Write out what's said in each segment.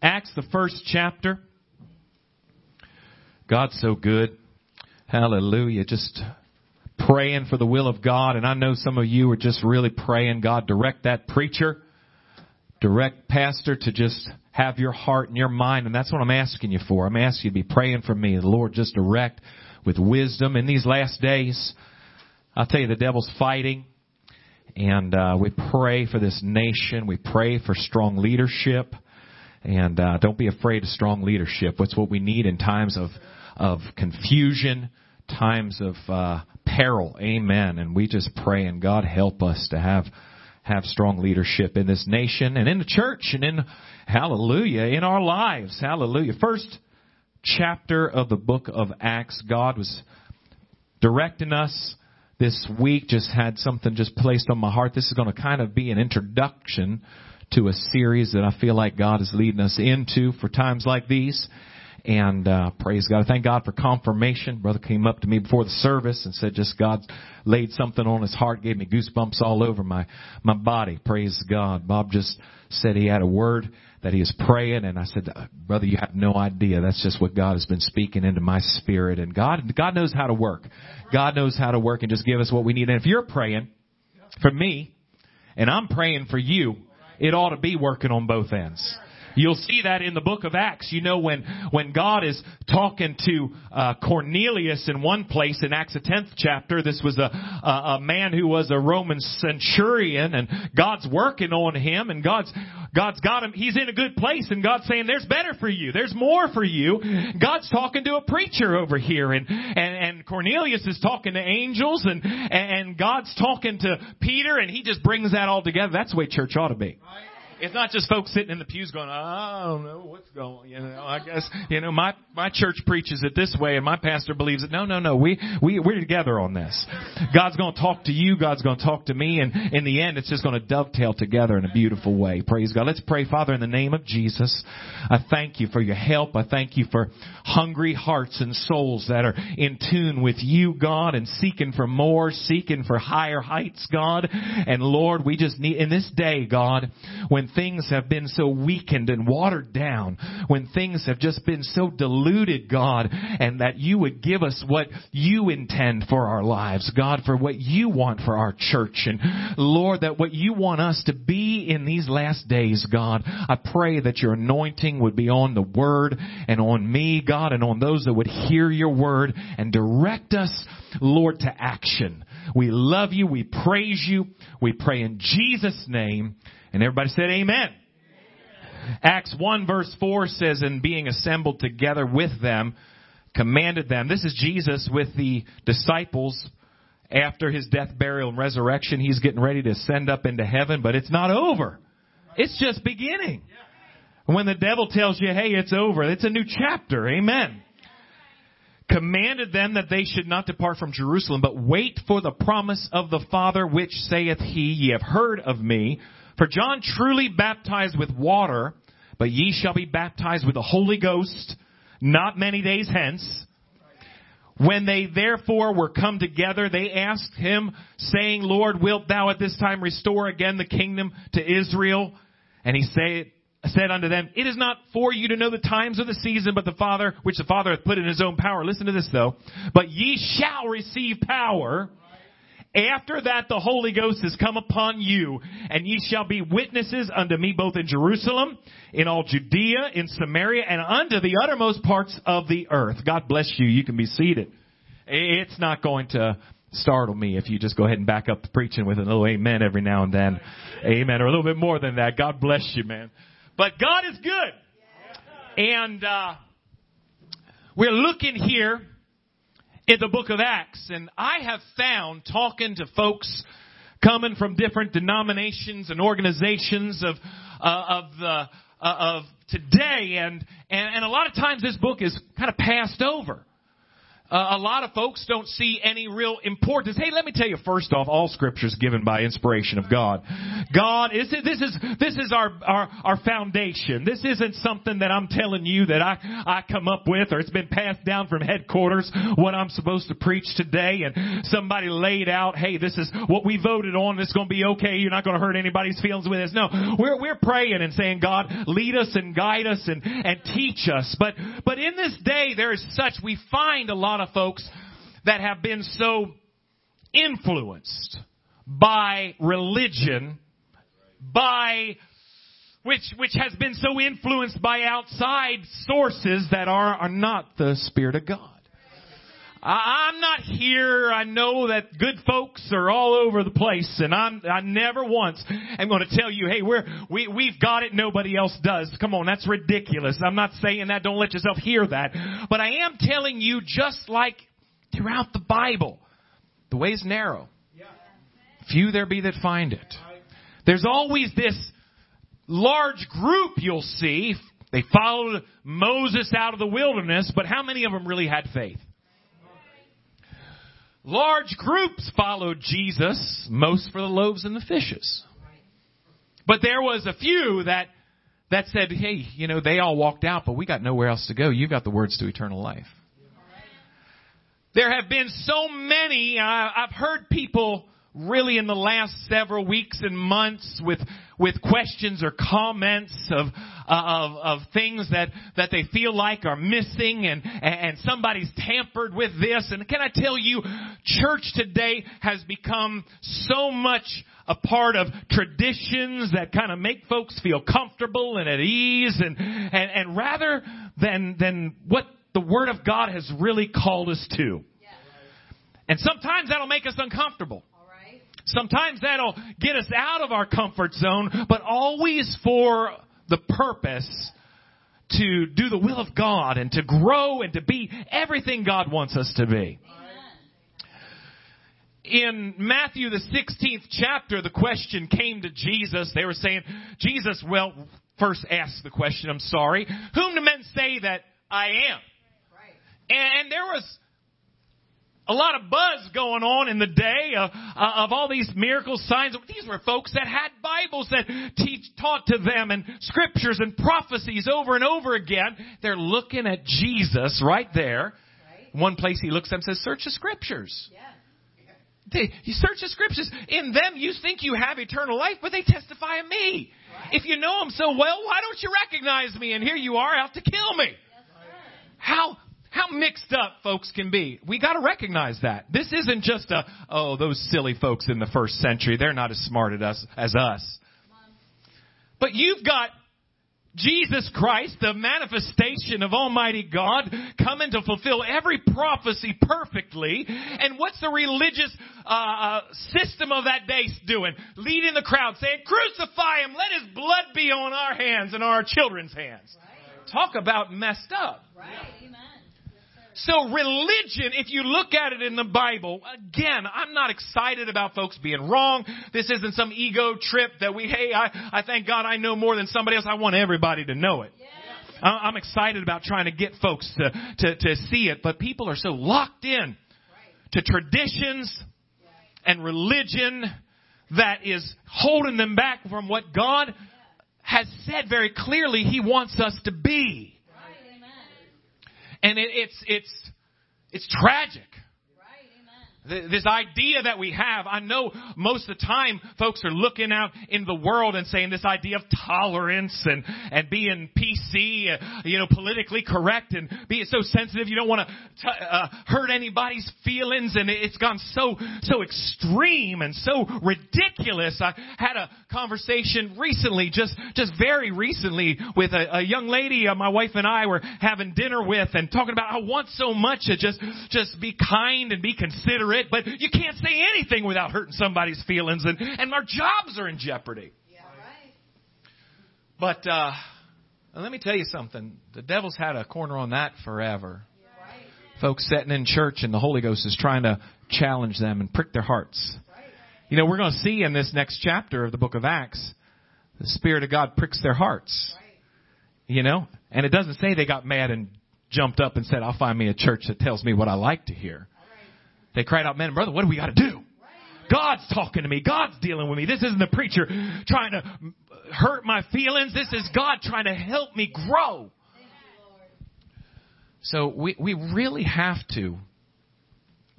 Acts, the first chapter. God's so good. Hallelujah. Just praying for the will of God. And I know some of you are just really praying, God, direct that preacher, direct pastor to just have your heart and your mind. And that's what I'm asking you for. I'm asking you to be praying for me. The Lord just direct with wisdom in these last days. I'll tell you, the devil's fighting. And uh, we pray for this nation. We pray for strong leadership. And uh, don't be afraid of strong leadership. What's what we need in times of of confusion, times of uh, peril. Amen. And we just pray and God help us to have have strong leadership in this nation and in the church and in hallelujah in our lives. Hallelujah. First chapter of the book of Acts, God was directing us this week just had something just placed on my heart. This is going to kind of be an introduction to a series that I feel like God is leading us into for times like these. And uh, praise God. I Thank God for confirmation. Brother came up to me before the service and said just God laid something on his heart, gave me goosebumps all over my, my body. Praise God. Bob just said he had a word that he is praying and I said, brother, you have no idea. That's just what God has been speaking into my spirit. And God, God knows how to work. God knows how to work and just give us what we need. And if you're praying for me and I'm praying for you, it ought to be working on both ends. You'll see that in the book of Acts. You know, when, when God is talking to uh, Cornelius in one place in Acts the 10th chapter, this was a, a, a man who was a Roman centurion and God's working on him and God's, God's got him, he's in a good place and God's saying there's better for you. There's more for you. God's talking to a preacher over here and, and, and Cornelius is talking to angels and, and God's talking to Peter and he just brings that all together. That's the way church ought to be. It's not just folks sitting in the pews going, I don't know what's going. You know, I guess you know my my church preaches it this way, and my pastor believes it. No, no, no. We we we're together on this. God's going to talk to you. God's going to talk to me, and in the end, it's just going to dovetail together in a beautiful way. Praise God. Let's pray, Father, in the name of Jesus. I thank you for your help. I thank you for hungry hearts and souls that are in tune with you, God, and seeking for more, seeking for higher heights, God. And Lord, we just need in this day, God, when things have been so weakened and watered down, when things have just been so diluted, God, and that you would give us what you intend for our lives, God, for what you want for our church. And Lord, that what you want us to be in these last days, God, I pray that your anointing would be on the word and on me, God, and on those that would hear your word and direct us, Lord, to action. We love you. We praise you. We pray in Jesus' name. And everybody said amen. amen. Acts 1 verse 4 says, and being assembled together with them, commanded them. This is Jesus with the disciples after his death, burial, and resurrection. He's getting ready to send up into heaven, but it's not over. It's just beginning. When the devil tells you, hey, it's over, it's a new chapter. Amen commanded them that they should not depart from Jerusalem, but wait for the promise of the Father, which saith he, Ye have heard of me. For John truly baptized with water, but ye shall be baptized with the Holy Ghost not many days hence. When they therefore were come together, they asked him, saying, Lord, wilt thou at this time restore again the kingdom to Israel? And he said, said unto them, It is not for you to know the times of the season, but the Father, which the Father hath put in his own power. Listen to this though. But ye shall receive power after that, the Holy Ghost has come upon you, and ye shall be witnesses unto me both in Jerusalem, in all Judea, in Samaria, and unto the uttermost parts of the earth. God bless you. You can be seated. It's not going to startle me if you just go ahead and back up the preaching with a little amen every now and then. Amen. Or a little bit more than that. God bless you, man. But God is good. And, uh, we're looking here in the book of Acts. And I have found talking to folks coming from different denominations and organizations of, uh, of the, uh, of today and, and, and a lot of times this book is kind of passed over. Uh, a lot of folks don't see any real importance. Hey, let me tell you first off, all scripture is given by inspiration of God. God is this is this is our our our foundation. This isn't something that I'm telling you that I I come up with or it's been passed down from headquarters what I'm supposed to preach today and somebody laid out, hey, this is what we voted on. It's going to be okay. You're not going to hurt anybody's feelings with this. No, we're we're praying and saying, God, lead us and guide us and and teach us. But but in this day there is such we find a lot lot of folks that have been so influenced by religion, by which which has been so influenced by outside sources that are are not the spirit of God. I'm not here. I know that good folks are all over the place, and I'm I never once am going to tell you, hey, we're we we've got it. Nobody else does. Come on, that's ridiculous. I'm not saying that. Don't let yourself hear that. But I am telling you, just like throughout the Bible, the way is narrow. Few there be that find it. There's always this large group you'll see. They followed Moses out of the wilderness, but how many of them really had faith? Large groups followed Jesus, most for the loaves and the fishes. But there was a few that that said, "Hey, you know, they all walked out, but we got nowhere else to go. You've got the words to eternal life." There have been so many. I've heard people really in the last several weeks and months with with questions or comments of of, of things that that they feel like are missing and and somebody's tampered with this and can I tell you church today has become so much a part of traditions that kind of make folks feel comfortable and at ease and and, and rather than than what the word of God has really called us to. And sometimes that'll make us uncomfortable. Sometimes that'll get us out of our comfort zone, but always for the purpose to do the will of God and to grow and to be everything God wants us to be. In Matthew the 16th chapter, the question came to Jesus. They were saying, Jesus, well, first ask the question, I'm sorry. Whom do men say that I am? And there was a lot of buzz going on in the day of, uh, of all these miracle signs. These were folks that had Bibles that teach, taught to them and scriptures and prophecies over and over again. They're looking at Jesus right there. Right. One place he looks at them and says, search the scriptures. Yeah. They, you search the scriptures. In them you think you have eternal life, but they testify of me. Right. If you know them so well, why don't you recognize me? And here you are out to kill me. Yes, How how mixed up folks can be. We gotta recognize that. This isn't just a, oh, those silly folks in the first century, they're not as smart as us, as us. But you've got Jesus Christ, the manifestation of Almighty God, coming to fulfill every prophecy perfectly. And what's the religious uh, uh system of that day doing? Leading the crowd, saying, "Crucify him! Let his blood be on our hands and our children's hands." Right. Talk about messed up. Right. So religion, if you look at it in the Bible, again, I'm not excited about folks being wrong. This isn't some ego trip that we, hey, I, I thank God I know more than somebody else. I want everybody to know it. Yeah. I'm excited about trying to get folks to, to, to see it, but people are so locked in to traditions and religion that is holding them back from what God has said very clearly He wants us to be. And it, it's, it's, it's tragic this idea that we have, I know most of the time folks are looking out in the world and saying this idea of tolerance and, and being PC, uh, you know, politically correct and being so sensitive you don't want to uh, hurt anybody's feelings and it's gone so, so extreme and so ridiculous. I had a conversation recently, just, just very recently with a, a young lady uh, my wife and I were having dinner with and talking about I want so much to just, just be kind and be considerate but you can't say anything without hurting somebody's feelings, and, and our jobs are in jeopardy. Yeah, right. But uh, let me tell you something. The devil's had a corner on that forever. Right. Folks sitting in church, and the Holy Ghost is trying to challenge them and prick their hearts. Right. You know, we're going to see in this next chapter of the book of Acts, the Spirit of God pricks their hearts. Right. You know, and it doesn't say they got mad and jumped up and said, I'll find me a church that tells me what I like to hear. They cried out, man, brother, what do we got to do? God's talking to me. God's dealing with me. This isn't the preacher trying to hurt my feelings. This is God trying to help me grow. So we, we really have to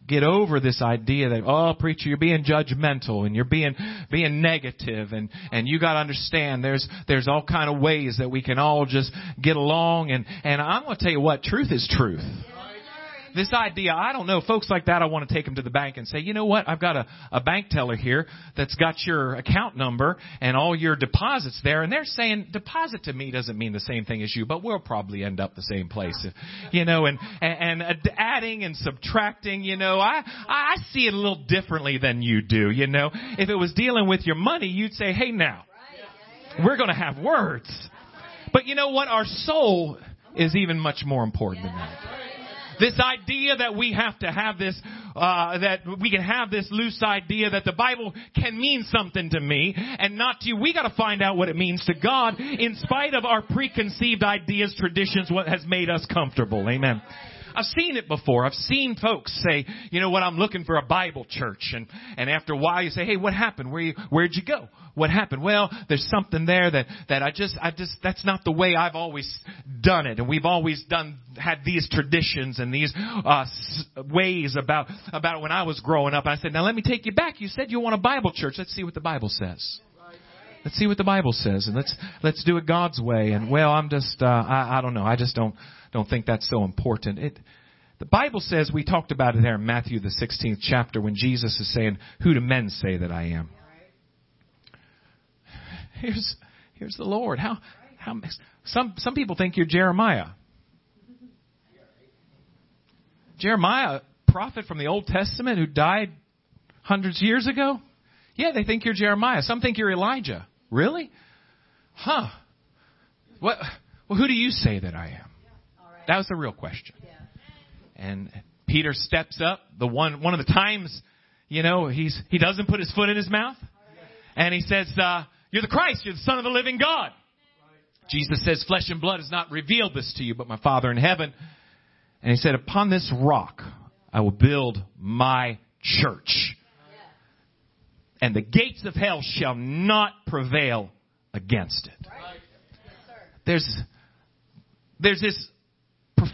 get over this idea that oh preacher you're being judgmental and you're being being negative and and you got to understand there's there's all kind of ways that we can all just get along and and I'm going to tell you what truth is truth this idea, I don't know, folks like that, I want to take them to the bank and say, you know what, I've got a, a bank teller here that's got your account number and all your deposits there, and they're saying deposit to me doesn't mean the same thing as you, but we'll probably end up the same place, you know, and and, and adding and subtracting, you know, I I see it a little differently than you do, you know. If it was dealing with your money, you'd say, hey now, we're going to have words, but you know what, our soul is even much more important than that. This idea that we have to have this, uh, that we can have this loose idea that the Bible can mean something to me and not to you. We gotta find out what it means to God in spite of our preconceived ideas, traditions, what has made us comfortable. Amen. I've seen it before. I've seen folks say, you know what, I'm looking for a Bible church. And, and after a while you say, hey, what happened? Where you, where'd you go? What happened? Well, there's something there that, that I just, I just, that's not the way I've always done it. And we've always done, had these traditions and these, uh, ways about, about when I was growing up. I said, now let me take you back. You said you want a Bible church. Let's see what the Bible says. Let's see what the Bible says and let's, let's do it God's way. And well, I'm just, uh, I, I don't know. I just don't, don't think that's so important. It, the Bible says, we talked about it there in Matthew the 16th chapter when Jesus is saying, who do men say that I am? Here's, here's the Lord. How, how, some, some people think you're Jeremiah. Jeremiah, prophet from the Old Testament who died hundreds of years ago? Yeah, they think you're Jeremiah. Some think you're Elijah. Really? Huh. What, well, who do you say that I am? That was the real question. And Peter steps up. The one one of the times, you know, he's he doesn't put his foot in his mouth, and he says, uh, "You're the Christ. You're the Son of the Living God." Jesus says, "Flesh and blood has not revealed this to you, but my Father in heaven." And he said, "Upon this rock I will build my church, and the gates of hell shall not prevail against it." There's there's this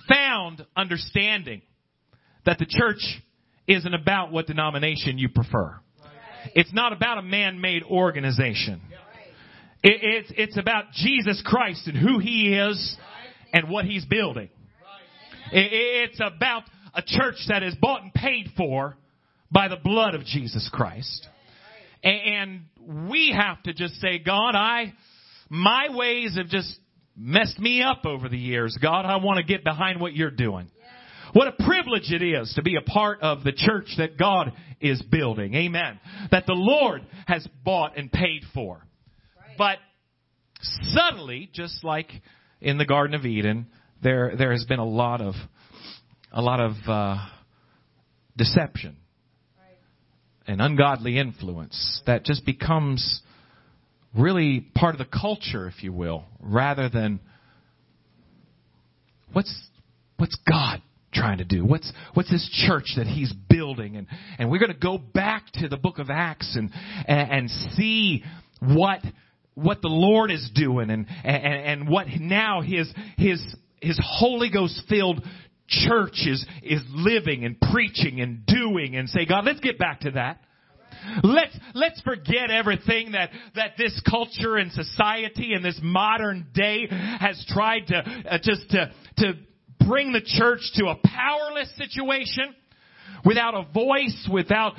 profound understanding that the church isn't about what denomination you prefer. It's not about a man-made organization. It, it's, it's about Jesus Christ and who He is and what He's building. It, it's about a church that is bought and paid for by the blood of Jesus Christ. And we have to just say, God, I, my ways have just messed me up over the years. God, I want to get behind what you're doing. What a privilege it is to be a part of the church that God is building. Amen. That the Lord has bought and paid for. But subtly, just like in the Garden of Eden, there there has been a lot of a lot of uh, deception and ungodly influence that just becomes really part of the culture, if you will, rather than what's what's God trying to do? What's what's this church that He's building? And and we're going to go back to the Book of Acts and and, and see what what the Lord is doing and and, and what now His His His Holy Ghost filled church is is living and preaching and doing and say, God, let's get back to that. Let's, let's forget everything that, that this culture and society and this modern day has tried to, uh, just to, to bring the church to a powerless situation without a voice, without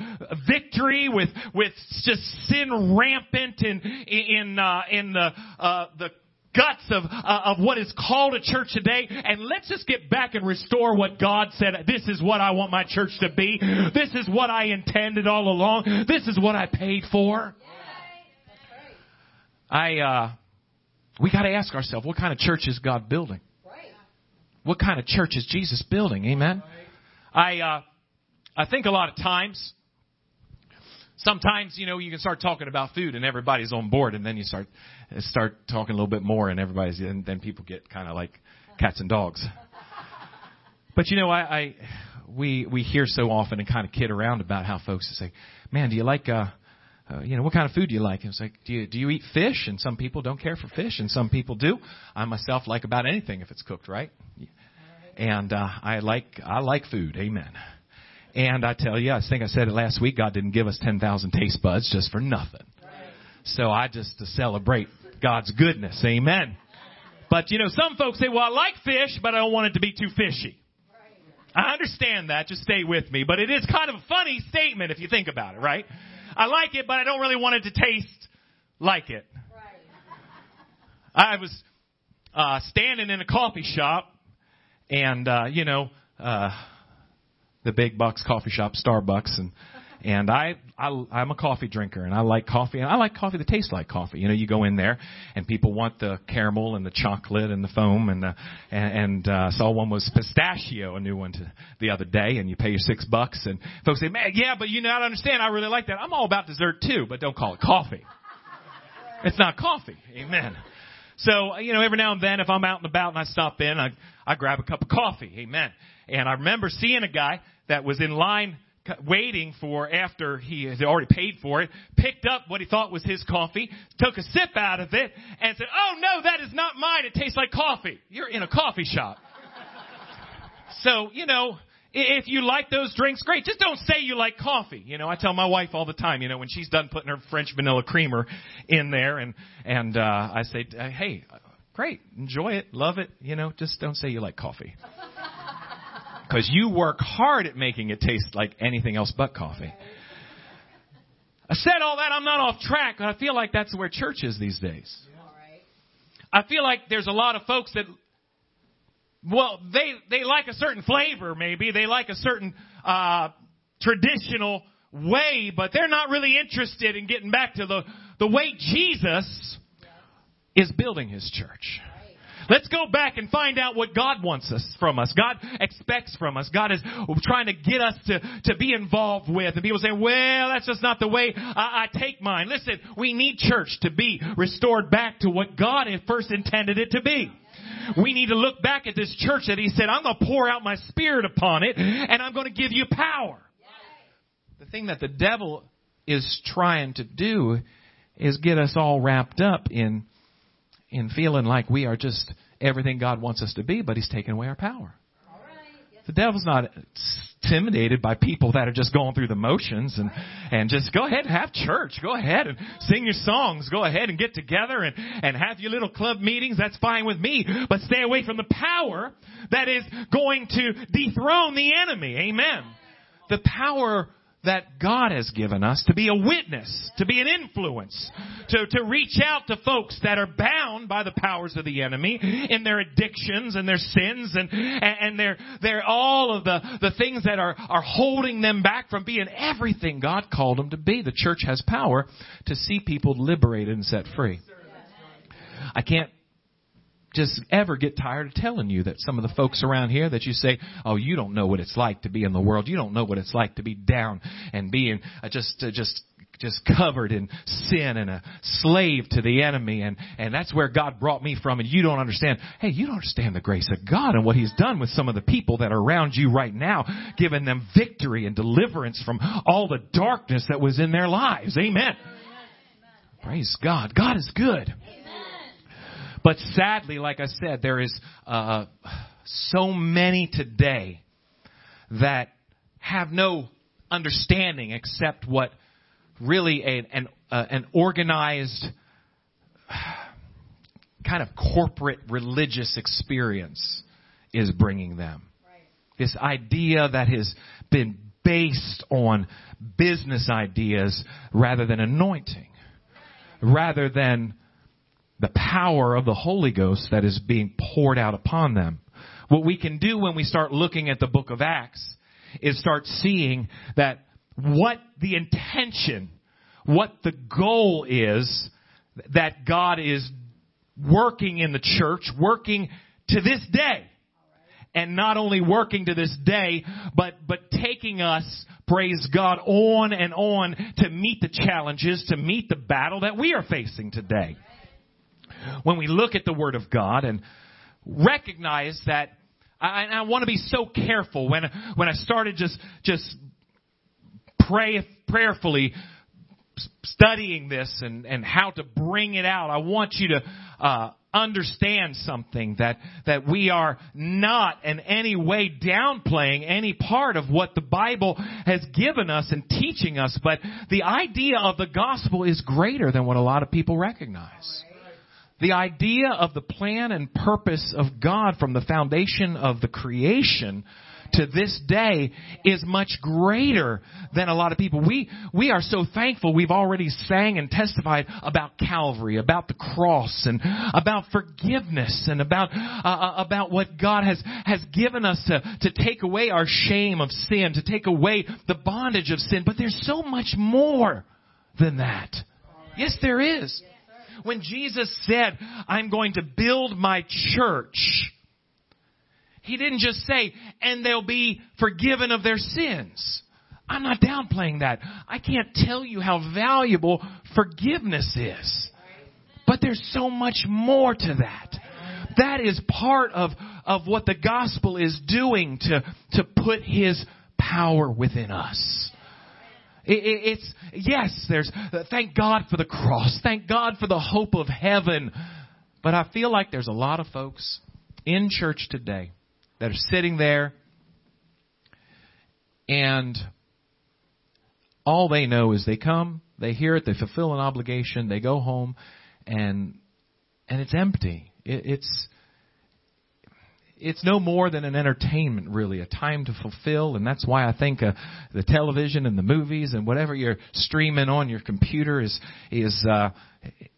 victory, with with just sin rampant in in uh, in the uh, the guts of, uh, of what is called a church today. And let's just get back and restore what God said. This is what I want my church to be. This is what I intended all along. This is what I paid for. I, uh, we gotta ask ourselves, what kind of church is God building? What kind of church is Jesus building? Amen. I, uh, I think a lot of times, sometimes, you know, you can start talking about food and everybody's on board and then you start, start talking a little bit more and everybody's, and then people get kind of like cats and dogs. But you know, I, I we we hear so often and kind of kid around about how folks say, "Man, do you like uh, uh you know what kind of food do you like?" And it's like, "Do you do you eat fish?" And some people don't care for fish, and some people do. I myself like about anything if it's cooked right. And uh, I like I like food. Amen. And I tell you, I think I said it last week. God didn't give us ten thousand taste buds just for nothing. So I just to celebrate God's goodness. Amen. But you know, some folks say, "Well, I like fish, but I don't want it to be too fishy." I understand that. Just stay with me. But it is kind of a funny statement if you think about it, right? I like it, but I don't really want it to taste like it. I was uh, standing in a coffee shop, and uh, you know, uh, the big bucks coffee shop, Starbucks, and and I, I I'm a coffee drinker and I like coffee and I like coffee that tastes like coffee. You know, you go in there and people want the caramel and the chocolate and the foam and the and, and uh, saw one was pistachio, a new one to, the other day, and you pay your six bucks and folks say, man, yeah, but you not understand. I really like that. I'm all about dessert too, but don't call it coffee. It's not coffee. Amen. So, you know, every now and then if I'm out and about and I stop in, I, I grab a cup of coffee. Amen. And I remember seeing a guy that was in line waiting for after he had already paid for it, picked up what he thought was his coffee, took a sip out of it, and said, Oh no, that is not mine. It tastes like coffee. You're in a coffee shop. so, you know, if you like those drinks, great. Just don't say you like coffee. You know, I tell my wife all the time, you know, when she's done putting her French vanilla creamer in there and, and, uh, I say, hey, great, enjoy it, love it, you know, just don't say you like coffee. Because you work hard at making it taste like anything else but coffee. I said all that, I'm not off track, but I feel like that's where church is these days. I feel like there's a lot of folks that, well, they, they like a certain flavor maybe, they like a certain, uh, traditional way, but they're not really interested in getting back to the, the way Jesus is building his church. Let's go back and find out what God wants us from us. God expects from us. God is trying to get us to, to be involved with. And people say, well, that's just not the way I, I take mine. Listen, we need church to be restored back to what God had first intended it to be. We need to look back at this church that He said, I'm going to pour out my Spirit upon it and I'm going to give you power. The thing that the devil is trying to do is get us all wrapped up in in feeling like we are just everything God wants us to be, but He's taking away our power. The devil's not intimidated by people that are just going through the motions and, and just go ahead and have church. Go ahead and sing your songs. Go ahead and get together and, and have your little club meetings. That's fine with me. But stay away from the power that is going to dethrone the enemy. Amen. The power that God has given us to be a witness, to be an influence, to, to reach out to folks that are bound by the powers of the enemy in their addictions and their sins and, and their, their, all of the, the things that are, are holding them back from being everything God called them to be. The church has power to see people liberated and set free. I can't just ever get tired of telling you that some of the folks around here that you say, oh, you don't know what it's like to be in the world. You don't know what it's like to be down and being uh, just, uh, just just covered in sin and a slave to the enemy and and that's where God brought me from and you don't understand hey you don't understand the grace of God and what he's done with some of the people that are around you right now giving them victory and deliverance from all the darkness that was in their lives amen, amen. praise God God is good amen. But sadly, like I said, there is uh, so many today that have no understanding except what really a, an, uh, an organized kind of corporate religious experience is bringing them. Right. This idea that has been based on business ideas rather than anointing, rather than the power of the Holy Ghost that is being poured out upon them. What we can do when we start looking at the book of Acts is start seeing that what the intention, what the goal is that God is working in the church, working to this day. And not only working to this day, but, but taking us, praise God, on and on to meet the challenges, to meet the battle that we are facing today when we look at the Word of God and recognize that I, I want to be so careful when when I started just just pray prayerfully studying this and and how to bring it out. I want you to uh, understand something that that we are not in any way downplaying any part of what the Bible has given us and teaching us, but the idea of the gospel is greater than what a lot of people recognize. The idea of the plan and purpose of God from the foundation of the creation to this day is much greater than a lot of people. We, we are so thankful we've already sang and testified about Calvary, about the cross and about forgiveness and about, uh, uh, about what God has, has given us to, to take away our shame of sin, to take away the bondage of sin. But there's so much more than that. Yes, there is. When Jesus said, I'm going to build my church, he didn't just say, and they'll be forgiven of their sins. I'm not downplaying that. I can't tell you how valuable forgiveness is. But there's so much more to that. That is part of, of what the gospel is doing to, to put his power within us. It, it, it's, yes, there's, uh, thank God for the cross. Thank God for the hope of heaven. But I feel like there's a lot of folks in church today that are sitting there and all they know is they come, they hear it, they fulfill an obligation, they go home, and and it's empty. It, it's it's no more than an entertainment, really, a time to fulfill, and that's why I think uh, the television and the movies and whatever you're streaming on your computer is is uh,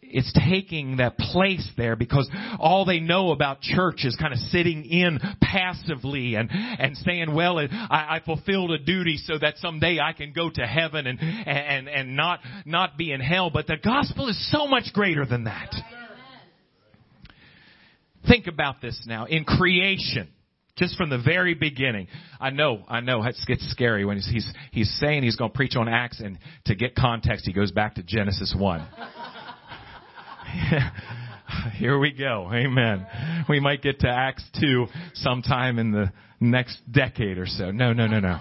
it's taking that place there because all they know about church is kind of sitting in passively and and saying, "Well, I, I fulfilled a duty so that someday I can go to heaven and and and not not be in hell." But the gospel is so much greater than that. Think about this now. In creation, just from the very beginning. I know, I know, it gets scary when he's, he's, he's saying he's going to preach on Acts and to get context, he goes back to Genesis 1. Here we go. Amen. We might get to Acts 2 sometime in the next decade or so. No, no, no, no.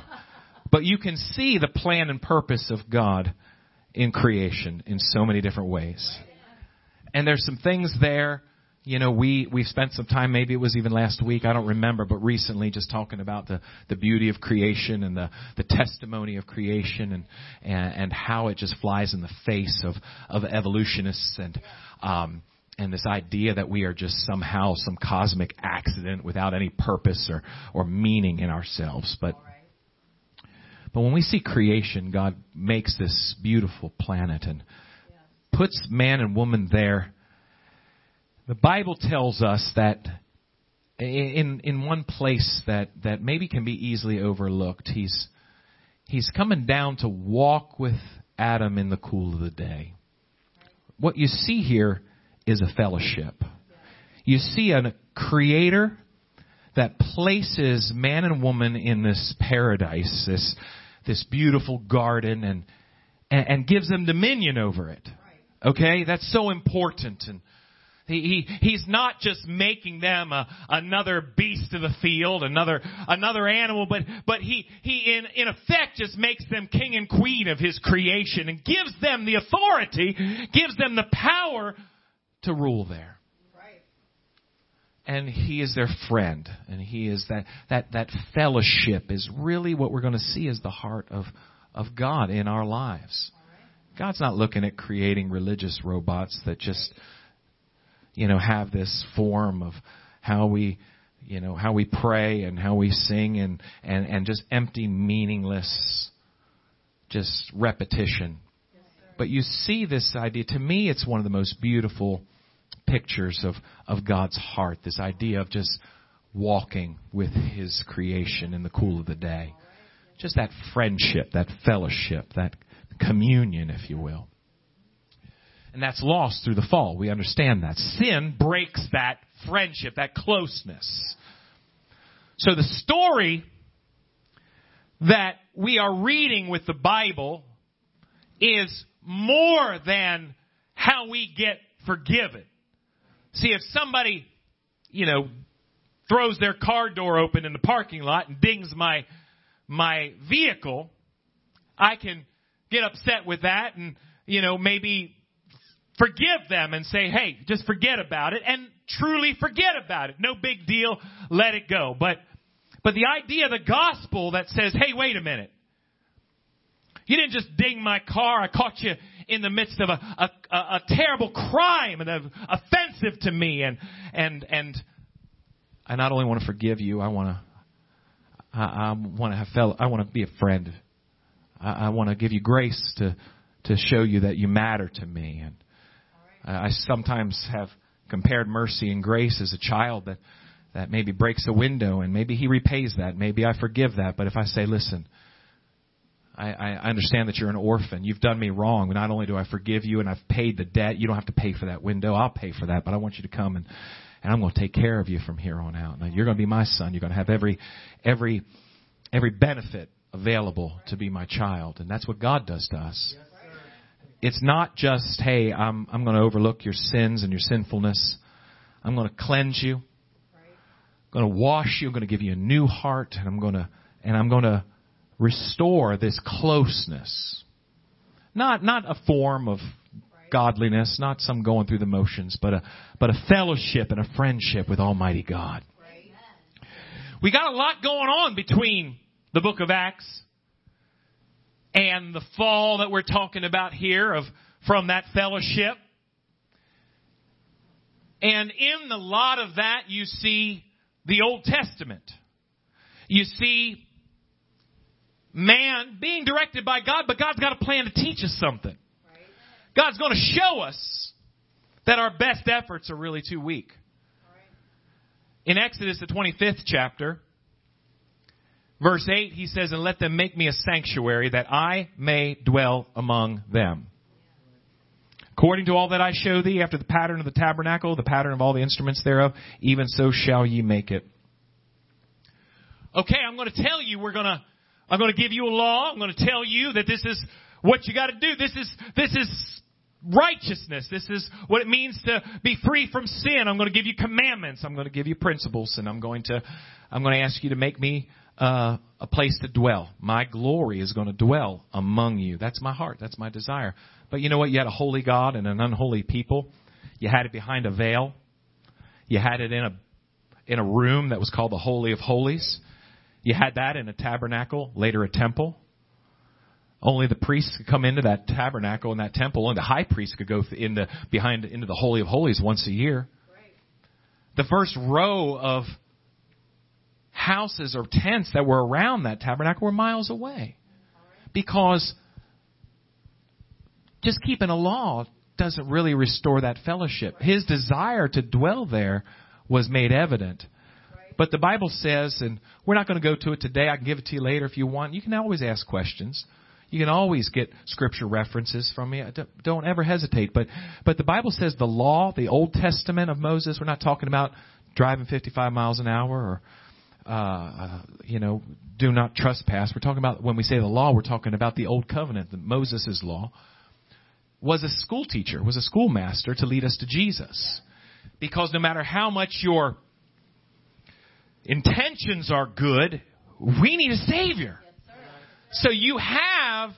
But you can see the plan and purpose of God in creation in so many different ways. And there's some things there you know, we we spent some time. Maybe it was even last week. I don't remember, but recently, just talking about the the beauty of creation and the the testimony of creation and and, and how it just flies in the face of of evolutionists and. Um, and this idea that we are just somehow some cosmic accident without any purpose or, or meaning in ourselves. But, but when we see creation, God makes this beautiful planet and puts man and woman there the Bible tells us that in in one place that that maybe can be easily overlooked, he's he's coming down to walk with Adam in the cool of the day. What you see here is a fellowship. You see a creator that places man and woman in this paradise, this this beautiful garden and and, and gives them dominion over it. Okay? That's so important and he, he, he's not just making them a, another beast of the field, another, another animal, but, but he, he in, in effect just makes them king and queen of his creation and gives them the authority, gives them the power to rule there. And he is their friend, and he is that, that, that fellowship is really what we're going to see as the heart of, of God in our lives. God's not looking at creating religious robots that just you know, have this form of how we, you know, how we pray and how we sing and, and, and just empty, meaningless, just repetition. Yes, but you see this idea, to me, it's one of the most beautiful pictures of, of God's heart, this idea of just walking with His creation in the cool of the day. Just that friendship, that fellowship, that communion, if you will. And that's lost through the fall. We understand that. Sin breaks that friendship, that closeness. So the story that we are reading with the Bible is more than how we get forgiven. See, if somebody, you know, throws their car door open in the parking lot and dings my, my vehicle, I can get upset with that and, you know, maybe forgive them and say, hey, just forget about it and truly forget about it. No big deal. Let it go. But, but the idea of the gospel that says, hey, wait a minute. You didn't just ding my car. I caught you in the midst of a, a, a, a terrible crime and offensive to me. And, and, and I not only want to forgive you, I want to, I, I want to have fellow, I want to be a friend. I, I want to give you grace to, to show you that you matter to me. And I, I sometimes have compared mercy and grace as a child that, that maybe breaks a window and maybe he repays that. Maybe I forgive that. But if I say, listen, I, I understand that you're an orphan. You've done me wrong. Not only do I forgive you and I've paid the debt, you don't have to pay for that window. I'll pay for that, but I want you to come and, and I'm going to take care of you from here on out. Now, you're going to be my son. You're going to have every, every, every benefit available to be my child. And that's what God does to us. It's not just, hey, I'm, I'm going to overlook your sins and your sinfulness. I'm going to cleanse you. I'm going to wash you. I'm going to give you a new heart. And I'm going to, and I'm going to restore this closeness. Not, not a form of godliness, not some going through the motions, but a, but a fellowship and a friendship with Almighty God. We got a lot going on between the book of Acts and the fall that we're talking about here of, from that fellowship. And in the lot of that, you see the Old Testament. You see man being directed by God, but God's got a plan to teach us something. God's going to show us that our best efforts are really too weak. In Exodus, the 25th chapter, verse 8, he says, And let them make me a sanctuary that I may dwell among them. According to all that I show thee, after the pattern of the tabernacle, the pattern of all the instruments thereof, even so shall ye make it. Okay, I'm going to tell you we're going to I'm going to give you a law. I'm going to tell you that this is what you got to do. This is, this is righteousness. This is what it means to be free from sin. I'm going to give you commandments. I'm going to give you principles and I'm going to, I'm going to ask you to make me uh, a place to dwell. My glory is going to dwell among you. That's my heart. That's my desire. But you know what? You had a holy God and an unholy people. You had it behind a veil. You had it in a in a room that was called the Holy of Holies. You had that in a tabernacle, later a temple. Only the priests could come into that tabernacle and that temple. and the high priest could go into behind into the holy of holies once a year. The first row of houses or tents that were around that tabernacle were miles away, because just keeping a law doesn't really restore that fellowship. His desire to dwell there was made evident but the Bible says, and we're not going to go to it today. I can give it to you later if you want. You can always ask questions. You can always get scripture references from me. Don't ever hesitate. But, but the Bible says the law, the Old Testament of Moses, we're not talking about driving 55 miles an hour or, uh, you know, do not trespass. We're talking about, when we say the law, we're talking about the Old Covenant, Moses' law, was a school teacher, was a schoolmaster to lead us to Jesus. Because no matter how much your intentions are good. We need a Savior. So you have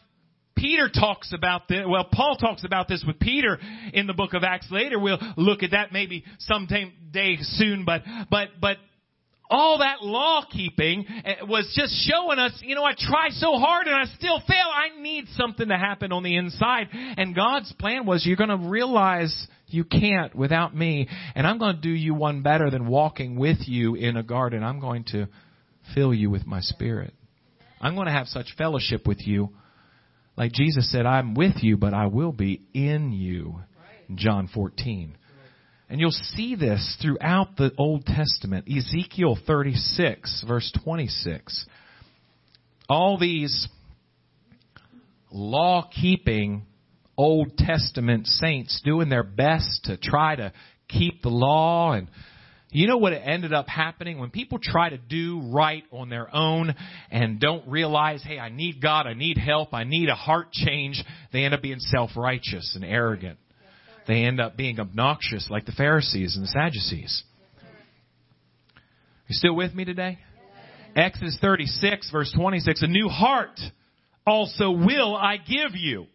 Peter talks about this. Well, Paul talks about this with Peter in the book of Acts later. We'll look at that maybe sometime day soon. But but but all that law keeping eh, was just showing us, you know, I try so hard and I still fail. I need something to happen on the inside. And God's plan was you're going to realize you can't without me. And I'm going to do you one better than walking with you in a garden. I'm going to fill you with my spirit. I'm going to have such fellowship with you. Like Jesus said, I'm with you, but I will be in you. John 14. And you'll see this throughout the Old Testament. Ezekiel 36, verse 26. All these law keeping Old Testament saints doing their best to try to keep the law and you know what ended up happening when people try to do right on their own and don't realize, hey, I need God, I need help, I need a heart change, they end up being self-righteous and arrogant. They end up being obnoxious like the Pharisees and the Sadducees. You still with me today? Exodus 36 verse 26, a new heart also will I give you.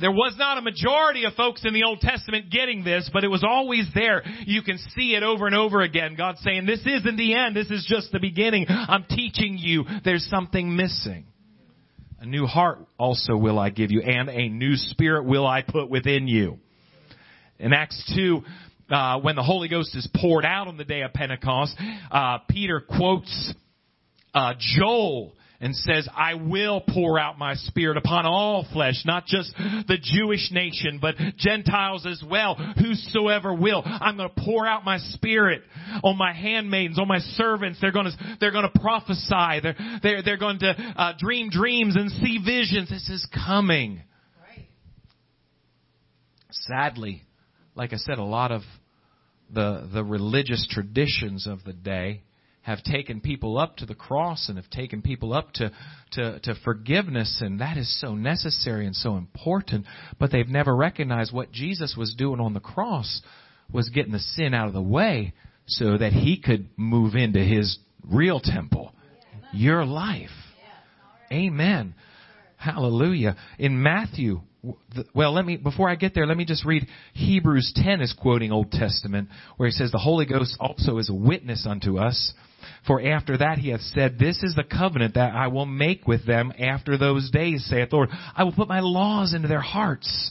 There was not a majority of folks in the Old Testament getting this, but it was always there. You can see it over and over again. God saying, this isn't the end. This is just the beginning. I'm teaching you there's something missing. A new heart also will I give you and a new spirit will I put within you. In Acts 2, uh, when the Holy Ghost is poured out on the day of Pentecost, uh, Peter quotes uh, Joel and says, I will pour out my spirit upon all flesh, not just the Jewish nation, but Gentiles as well, whosoever will. I'm going to pour out my spirit on my handmaidens, on my servants. They're going to, they're going to prophesy. They're, they're, they're going to uh, dream dreams and see visions. This is coming. Right. Sadly, like I said, a lot of the, the religious traditions of the day have taken people up to the cross and have taken people up to, to, to forgiveness, and that is so necessary and so important, but they've never recognized what Jesus was doing on the cross was getting the sin out of the way so that he could move into his real temple, your life. Amen. Hallelujah. In Matthew well, let me, before I get there, let me just read Hebrews 10 is quoting Old Testament, where he says, the Holy Ghost also is a witness unto us. For after that he hath said, This is the covenant that I will make with them after those days, saith the Lord. I will put my laws into their hearts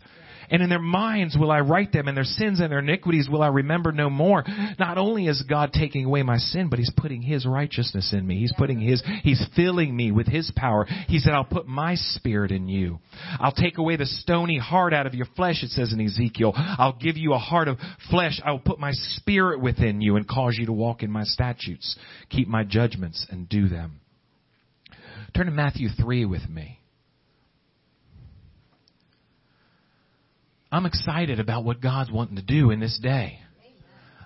and in their minds will I write them, and their sins and their iniquities will I remember no more. Not only is God taking away my sin, but He's putting His righteousness in me. He's putting His, He's filling me with His power. He said, I'll put my spirit in you. I'll take away the stony heart out of your flesh, it says in Ezekiel. I'll give you a heart of flesh. I will put my spirit within you and cause you to walk in my statutes, keep my judgments, and do them. Turn to Matthew 3 with me. I'm excited about what God's wanting to do in this day.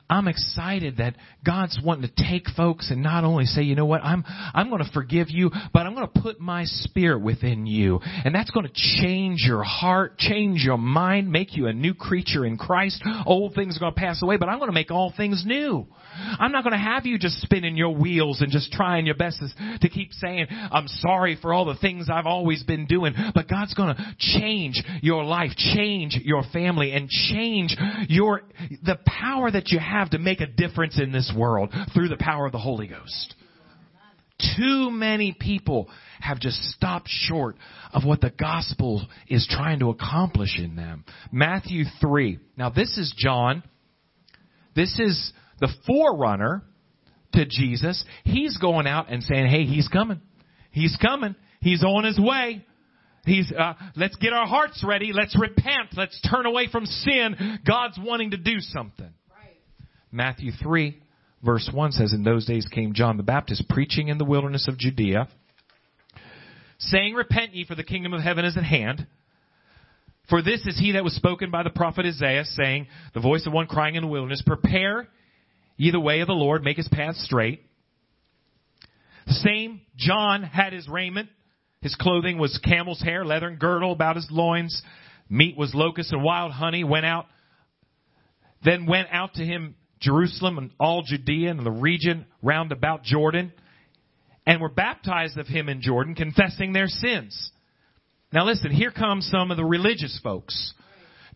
I'm excited that God's wanting to take folks and not only say, you know what, I'm, I'm going to forgive you, but I'm going to put my spirit within you. And that's going to change your heart, change your mind, make you a new creature in Christ. Old things are going to pass away, but I'm going to make all things new. I'm not going to have you just spinning your wheels and just trying your best to keep saying, I'm sorry for all the things I've always been doing, but God's going to change your life, change your family, and change your, the power that you have have to make a difference in this world through the power of the Holy Ghost. Too many people have just stopped short of what the gospel is trying to accomplish in them. Matthew 3. Now this is John. This is the forerunner to Jesus. He's going out and saying, hey, he's coming. He's coming. He's on his way. He's, uh, let's get our hearts ready. Let's repent. Let's turn away from sin. God's wanting to do something. Matthew 3 verse 1 says, In those days came John the Baptist preaching in the wilderness of Judea, saying, Repent ye, for the kingdom of heaven is at hand. For this is he that was spoken by the prophet Isaiah, saying, The voice of one crying in the wilderness, Prepare ye the way of the Lord, make his path straight. The same John had his raiment. His clothing was camel's hair, leathern girdle about his loins. Meat was locust and wild honey. Went out, then went out to him Jerusalem and all Judea and the region round about Jordan, and were baptized of him in Jordan, confessing their sins. Now listen, here comes some of the religious folks.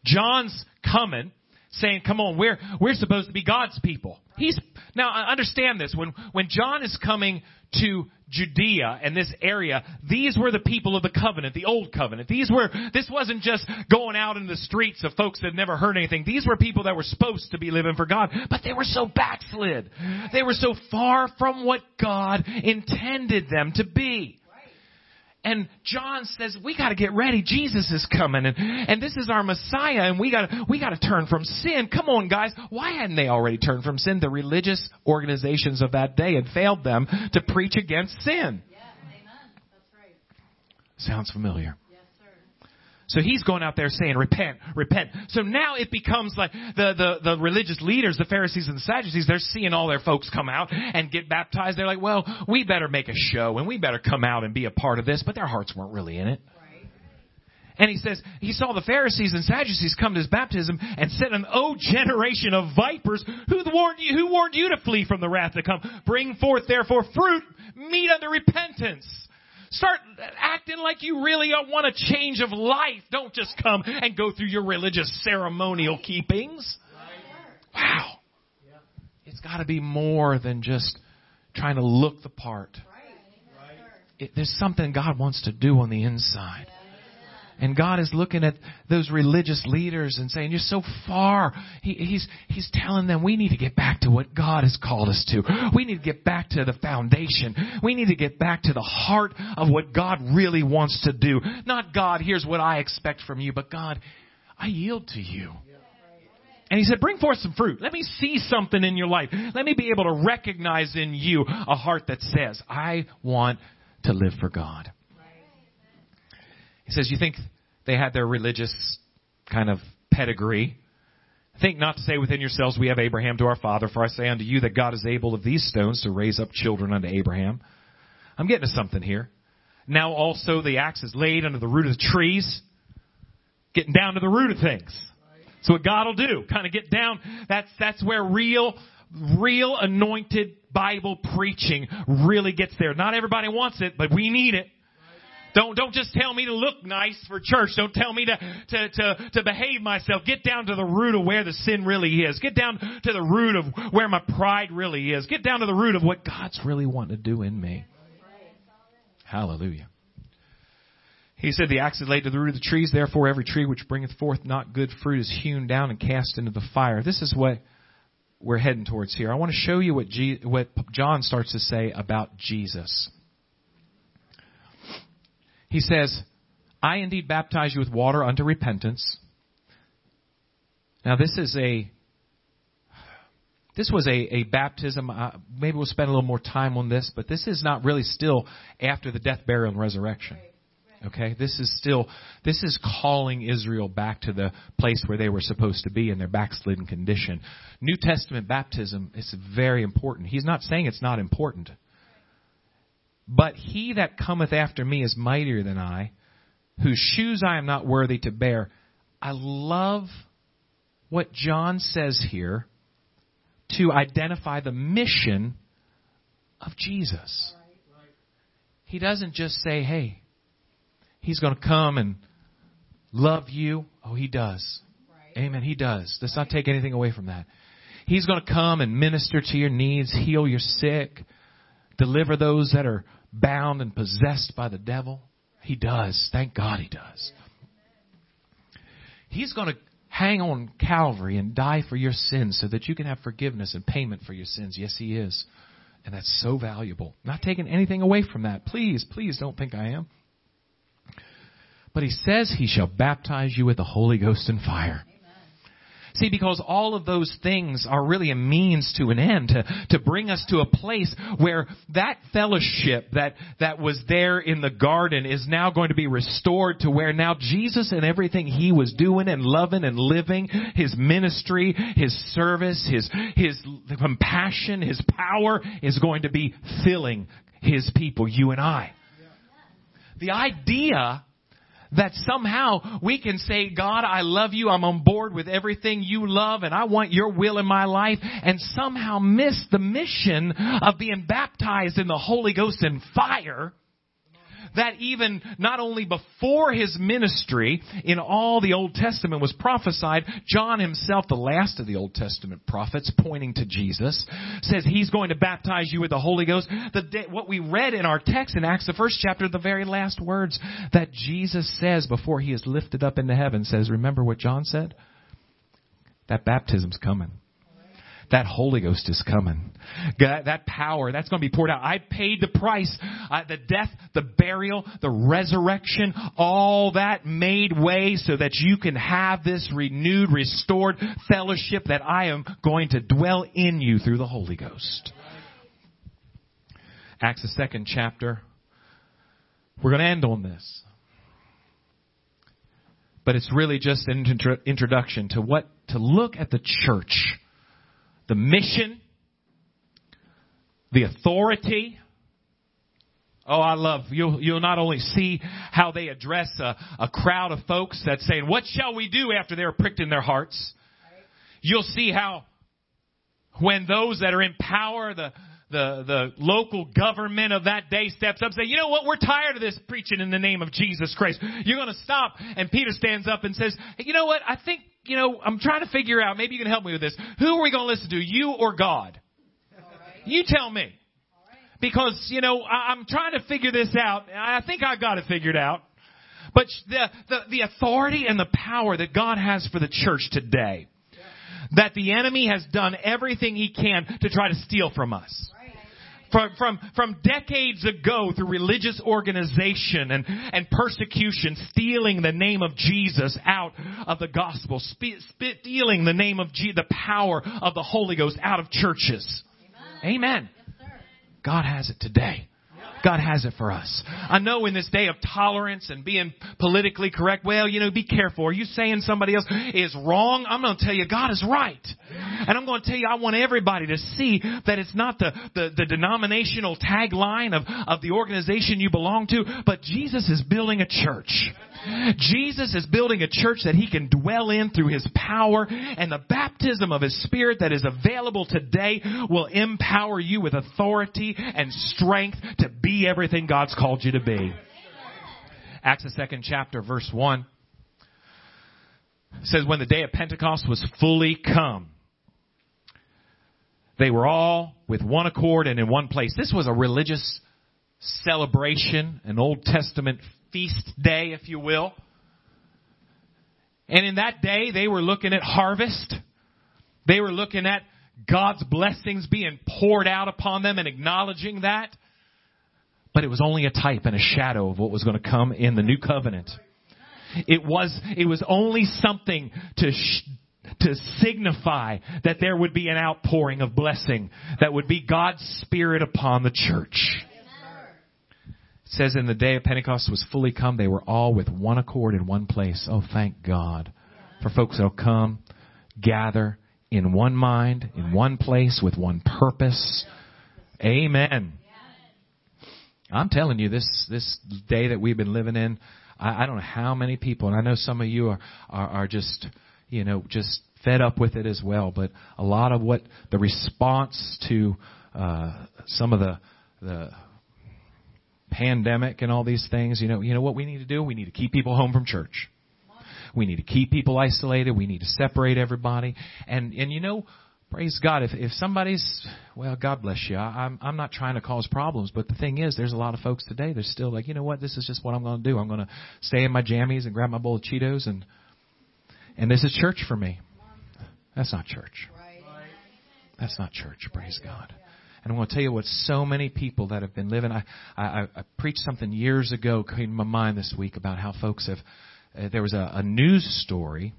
John's coming, saying, come on, we're, we're supposed to be God's people. He's, now I understand this, when, when John is coming to Judea and this area, these were the people of the covenant, the old covenant. These were, this wasn't just going out in the streets of folks that had never heard anything. These were people that were supposed to be living for God, but they were so backslid. They were so far from what God intended them to be. And John says, we gotta get ready. Jesus is coming and, and this is our Messiah and we gotta, we gotta turn from sin. Come on guys. Why hadn't they already turned from sin? The religious organizations of that day had failed them to preach against sin. Yeah, amen. That's right. Sounds familiar. So he's going out there saying, repent, repent. So now it becomes like the, the, the religious leaders, the Pharisees and the Sadducees, they're seeing all their folks come out and get baptized. They're like, well, we better make a show and we better come out and be a part of this, but their hearts weren't really in it. And he says, he saw the Pharisees and Sadducees come to his baptism and said, an O generation of vipers, who warned you, who warned you to flee from the wrath to come? Bring forth therefore fruit, meet unto repentance. Start acting like you really want a change of life. Don't just come and go through your religious ceremonial keepings. Wow. It's got to be more than just trying to look the part. It, there's something God wants to do on the inside. And God is looking at those religious leaders and saying, you're so far. He, he's, he's telling them we need to get back to what God has called us to. We need to get back to the foundation. We need to get back to the heart of what God really wants to do. Not God, here's what I expect from you, but God, I yield to you. And he said, bring forth some fruit. Let me see something in your life. Let me be able to recognize in you a heart that says, I want to live for God. He says, You think they had their religious kind of pedigree? Think not to say within yourselves, We have Abraham to our father, for I say unto you that God is able of these stones to raise up children unto Abraham. I'm getting to something here. Now also the axe is laid under the root of the trees, getting down to the root of things. So what God will do, kind of get down. That's that's where real, real anointed Bible preaching really gets there. Not everybody wants it, but we need it. Don't, don't just tell me to look nice for church. Don't tell me to, to, to, to behave myself. Get down to the root of where the sin really is. Get down to the root of where my pride really is. Get down to the root of what God's really wanting to do in me. Hallelujah. He said, The axe is laid to the root of the trees, therefore every tree which bringeth forth not good fruit is hewn down and cast into the fire. This is what we're heading towards here. I want to show you what, G- what John starts to say about Jesus. He says, I indeed baptize you with water unto repentance. Now this is a this was a, a baptism. Uh, maybe we'll spend a little more time on this, but this is not really still after the death, burial, and resurrection. Okay, this is still this is calling Israel back to the place where they were supposed to be in their backslidden condition. New Testament baptism is very important. He's not saying it's not important. But he that cometh after me is mightier than I, whose shoes I am not worthy to bear. I love what John says here to identify the mission of Jesus. He doesn't just say, hey, he's going to come and love you. Oh, he does. Amen. He does. Let's not take anything away from that. He's going to come and minister to your needs, heal your sick, deliver those that are bound and possessed by the devil? He does. Thank God he does. He's going to hang on Calvary and die for your sins so that you can have forgiveness and payment for your sins. Yes, he is. And that's so valuable. Not taking anything away from that. Please, please don't think I am. But he says he shall baptize you with the Holy Ghost and fire. See, because all of those things are really a means to an end to, to bring us to a place where that fellowship that, that was there in the garden is now going to be restored to where now Jesus and everything he was doing and loving and living, his ministry, his service, his, his compassion, his power is going to be filling his people, you and I. The idea that somehow we can say, God, I love you. I'm on board with everything you love and I want your will in my life and somehow miss the mission of being baptized in the Holy Ghost and fire that even not only before his ministry in all the Old Testament was prophesied, John himself, the last of the Old Testament prophets, pointing to Jesus, says he's going to baptize you with the Holy Ghost. The day, what we read in our text in Acts, the first chapter, the very last words that Jesus says before he is lifted up into heaven says, remember what John said? That baptism's coming that Holy Ghost is coming. That power, that's going to be poured out. I paid the price. Uh, the death, the burial, the resurrection, all that made way so that you can have this renewed, restored fellowship that I am going to dwell in you through the Holy Ghost. Acts the second chapter. We're going to end on this. But it's really just an introduction to what, to look at the church the mission, the authority Oh, I love you'll you'll not only see how they address a, a crowd of folks that's saying, "What shall we do?" after they're pricked in their hearts. You'll see how when those that are in power, the the the local government of that day steps up and say, "You know what? We're tired of this preaching in the name of Jesus Christ. You're going to stop." And Peter stands up and says, hey, "You know what? I think you know. I'm trying to figure out. Maybe you can help me with this. Who are we going to listen to? You or God? You tell me." Because, you know, I, I'm trying to figure this out. I think I got it figured out. But the, the, the authority and the power that God has for the church today, that the enemy has done everything he can to try to steal from us. From, from, from decades ago through religious organization and, and persecution, stealing the name of Jesus out of the gospel, spe- stealing the name of Je- the power of the Holy Ghost out of churches. Amen. Amen. God has it today. God has it for us. I know in this day of tolerance and being politically correct, well, you know, be careful. Are you saying somebody else is wrong? I'm going to tell you God is right. And I'm going to tell you I want everybody to see that it's not the, the, the denominational tagline of, of the organization you belong to, but Jesus is building a church. Jesus is building a church that he can dwell in through his power and the baptism of his spirit that is available today will empower you with authority and strength to be everything God's called you to be. Acts the second chapter verse 1 says when the day of Pentecost was fully come they were all with one accord and in one place. This was a religious celebration, an Old Testament feast day, if you will. And in that day, they were looking at harvest. They were looking at God's blessings being poured out upon them and acknowledging that. But it was only a type and a shadow of what was going to come in the new covenant. It was, it was only something to, sh- to signify that there would be an outpouring of blessing that would be God's Spirit upon the church. It says in the day of Pentecost was fully come, they were all with one accord in one place. Oh, thank God for folks that'll come, gather in one mind, in one place, with one purpose. Amen. I'm telling you, this this day that we've been living in, I, I don't know how many people, and I know some of you are, are are just you know just fed up with it as well. But a lot of what the response to uh, some of the the pandemic and all these things, you know, you know what we need to do? We need to keep people home from church. We need to keep people isolated. We need to separate everybody. And and you know, praise God. If if somebody's well, God bless you. I, I'm I'm not trying to cause problems, but the thing is, there's a lot of folks today. They're still like, you know what? This is just what I'm going to do. I'm going to stay in my jammies and grab my bowl of Cheetos and and this is church for me. That's not church. That's not church. Praise God. And I'm going to tell you what so many people that have been living. I, I, I preached something years ago, came to my mind this week about how folks have. Uh, there was a, a news story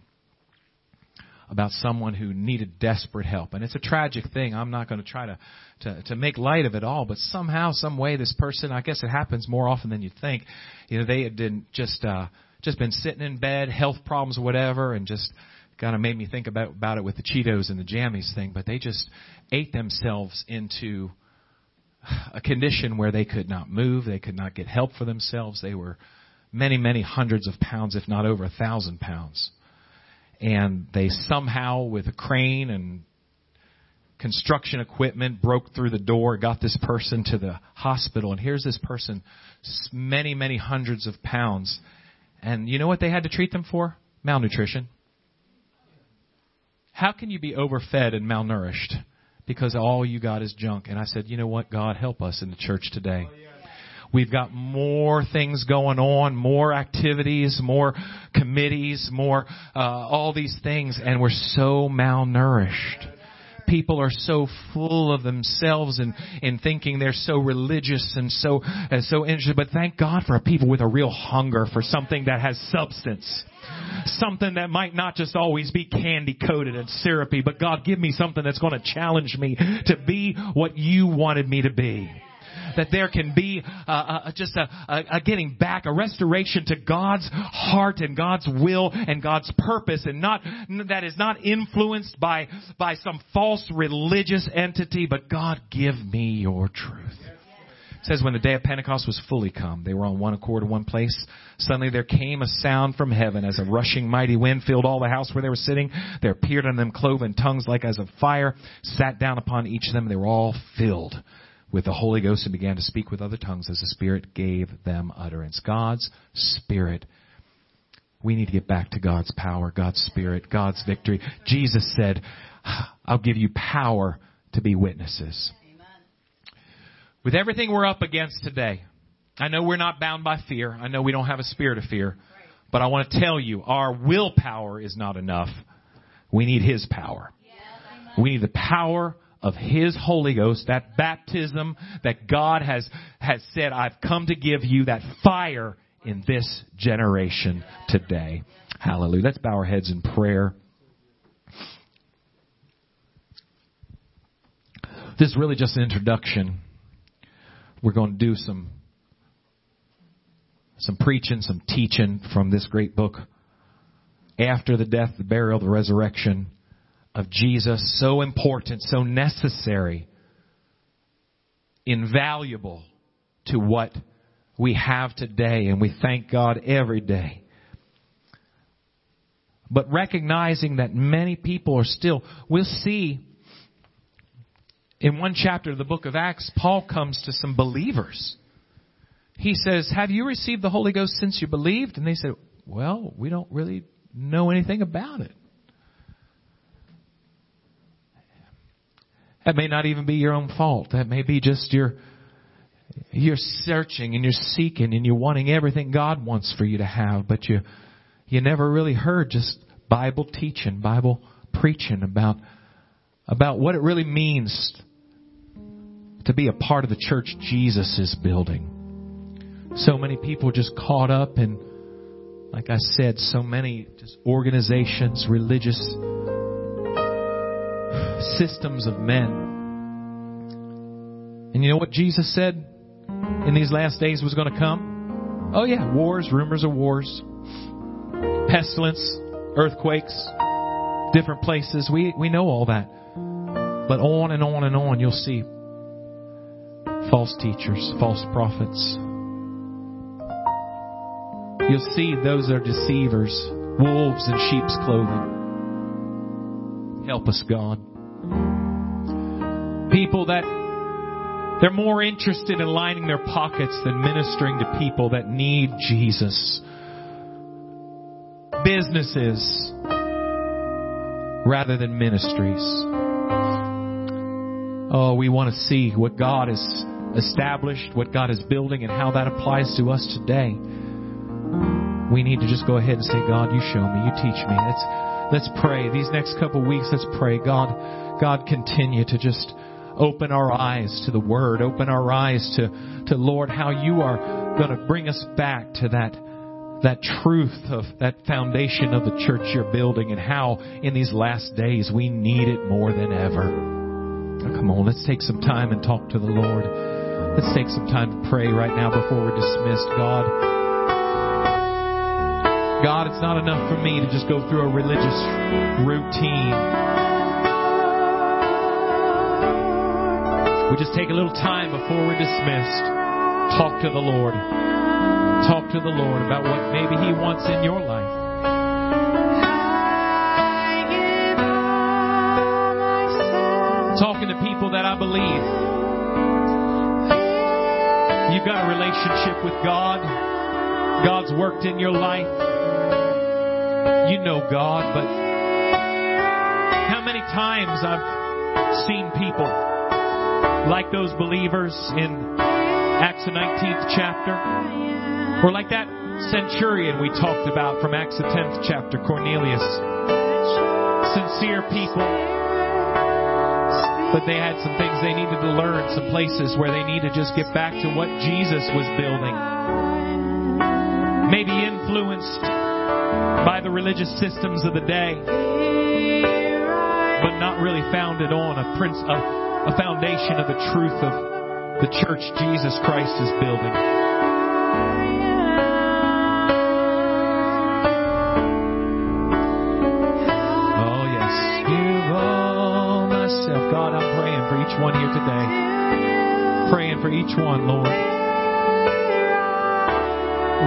about someone who needed desperate help, and it's a tragic thing. I'm not going to try to, to to make light of it all, but somehow, some way, this person. I guess it happens more often than you think. You know, they been just uh, just been sitting in bed, health problems, whatever, and just kind of made me think about about it with the Cheetos and the jammies thing. But they just ate themselves into a condition where they could not move, they could not get help for themselves. They were many, many hundreds of pounds, if not over a thousand pounds. And they somehow, with a crane and construction equipment, broke through the door, got this person to the hospital. And here's this person, many, many hundreds of pounds. And you know what they had to treat them for? Malnutrition. How can you be overfed and malnourished? Because all you got is junk. And I said, you know what? God help us in the church today. We've got more things going on, more activities, more committees, more uh, all these things, and we're so malnourished. People are so full of themselves and in thinking they're so religious and so and so interested. But thank God for people with a real hunger for something that has substance something that might not just always be candy coated and syrupy, but God, give me something that's going to challenge me to be what you wanted me to be that there can be uh, uh, just a, a, a, getting back, a restoration to God's heart and God's will and God's purpose, and not that is not influenced by by some false religious entity. But God, give me your truth. It says when the day of Pentecost was fully come, they were on one accord in one place. Suddenly there came a sound from heaven as a rushing mighty wind filled all the house where they were sitting. There appeared on them cloven tongues like as of fire, sat down upon each of them. And they were all filled with the Holy Ghost and began to speak with other tongues as the Spirit gave them utterance. God's Spirit. We need to get back to God's power, God's Spirit, God's victory. Jesus said, I'll give you power to be witnesses. With everything we're up against today, I know we're not bound by fear. I know we don't have a spirit of fear. But I want to tell you, our willpower is not enough. We need His power. We need the power of His Holy Ghost, that baptism that God has, has said, I've come to give you that fire in this generation today. Hallelujah. Let's bow our heads in prayer. This is really just an introduction we're going to do some some preaching, some teaching from this great book after the death, the burial, the resurrection of Jesus. So important, so necessary, invaluable to what we have today, and we thank God every day. But recognizing that many people are still, we'll see in one chapter of the book of Acts, Paul comes to some believers. He says, Have you received the Holy Ghost since you believed? And they said, Well, we don't really know anything about it. That may not even be your own fault. That may be just your you're searching and you're seeking and you're wanting everything God wants for you to have, but you you never really heard just Bible teaching, Bible preaching about about what it really means to be a part of the church Jesus is building. So many people just caught up in, like I said, so many just organizations, religious systems of men. And you know what Jesus said in these last days was going to come? Oh yeah, wars, rumors of wars, pestilence, earthquakes, different places. We, we know all that. But on and on and on, you'll see false teachers, false prophets. You'll see those that are deceivers, wolves in sheep's clothing. Help us, God. People that they're more interested in lining their pockets than ministering to people that need Jesus. Businesses rather than ministries. Oh, we want to see what God has established, what God is building, and how that applies to us today. We need to just go ahead and say, God, you show me, you teach me. Let's let's pray. These next couple weeks, let's pray. God, God, continue to just open our eyes to the Word, open our eyes to, to Lord, how you are going to bring us back to that that truth of that foundation of the church you're building and how in these last days we need it more than ever. Come on, let's take some time and talk to the Lord. Let's take some time to pray right now before we're dismissed. God, God, it's not enough for me to just go through a religious routine. We just take a little time before we're dismissed. Talk to the Lord. Talk to the Lord about what maybe He wants in your life. talking to people that I believe. You've got a relationship with God. God's worked in your life. You know God, but how many times I've seen people like those believers in Acts the 19th chapter, or like that centurion we talked about from Acts the 10th chapter, Cornelius. Sincere people but they had some things they needed to learn, some places where they need to just get back to what Jesus was building. Maybe influenced by the religious systems of the day, but not really founded on a, prince, a, a foundation of the truth of the church Jesus Christ is building. Oh yes. God, I'm praying for each one here today praying for each one, Lord.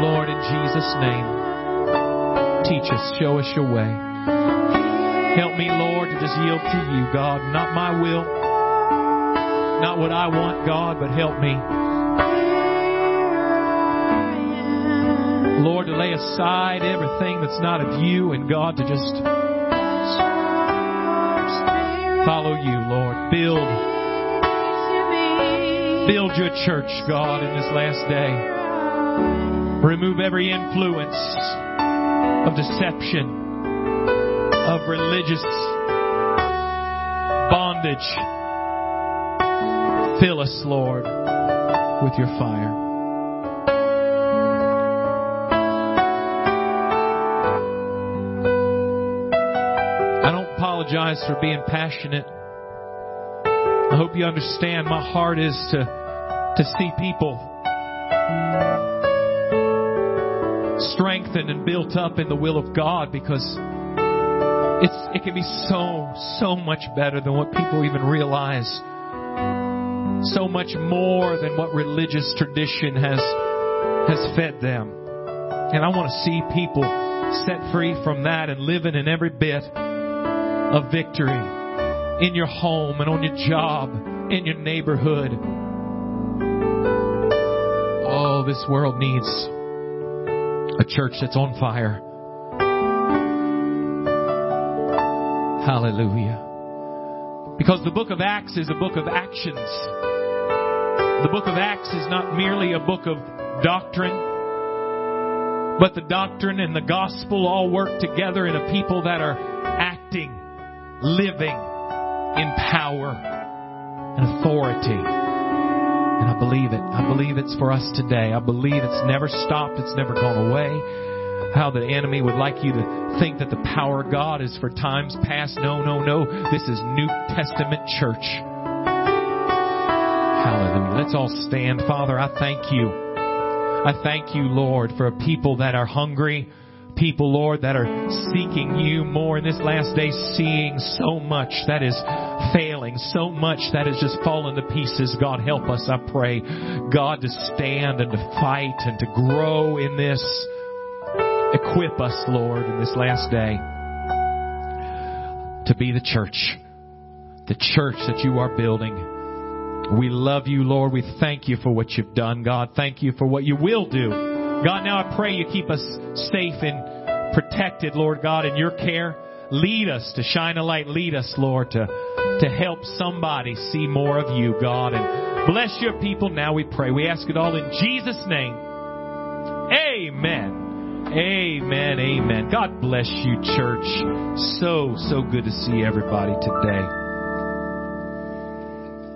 Lord, in Jesus' name, teach us, show us your way. Help me, Lord, to just yield to you, God. Not my will, not what I want, God, but help me. Lord, to lay aside everything that's not of you and God to just follow you, Lord. Build, build your church, God, in this last day. Remove every influence of deception, of religious bondage. Fill us, Lord, with your fire. I don't apologize for being passionate. I hope you understand my heart is to, to see people strengthened and built up in the will of God because it's, it can be so, so much better than what people even realize. So much more than what religious tradition has, has fed them. And I want to see people set free from that and living in every bit of victory in your home and on your job, in your neighborhood. Oh, this world needs church that's on fire. Hallelujah. Because the book of Acts is a book of actions. The book of Acts is not merely a book of doctrine, but the doctrine and the gospel all work together in a people that are acting, living in power and authority. And I believe it. I believe it's for us today. I believe it's never stopped. It's never gone away. How the enemy would like you to think that the power of God is for times past. No, no, no. This is New Testament church. Hallelujah. Let's all stand. Father, I thank you. I thank you, Lord, for people that are hungry, people, Lord, that are seeking you more in this last day, seeing so much that is so much that has just fallen to pieces. God, help us, I pray. God, to stand and to fight and to grow in this. Equip us, Lord, in this last day to be the church, the church that you are building. We love you, Lord. We thank you for what you've done, God. Thank you for what you will do. God, now I pray you keep us safe and protected, Lord God, in your care. Lead us to shine a light. Lead us, Lord, to, to help somebody see more of you, God. And bless your people now, we pray. We ask it all in Jesus' name. Amen. Amen. Amen. God bless you, church. So, so good to see everybody today.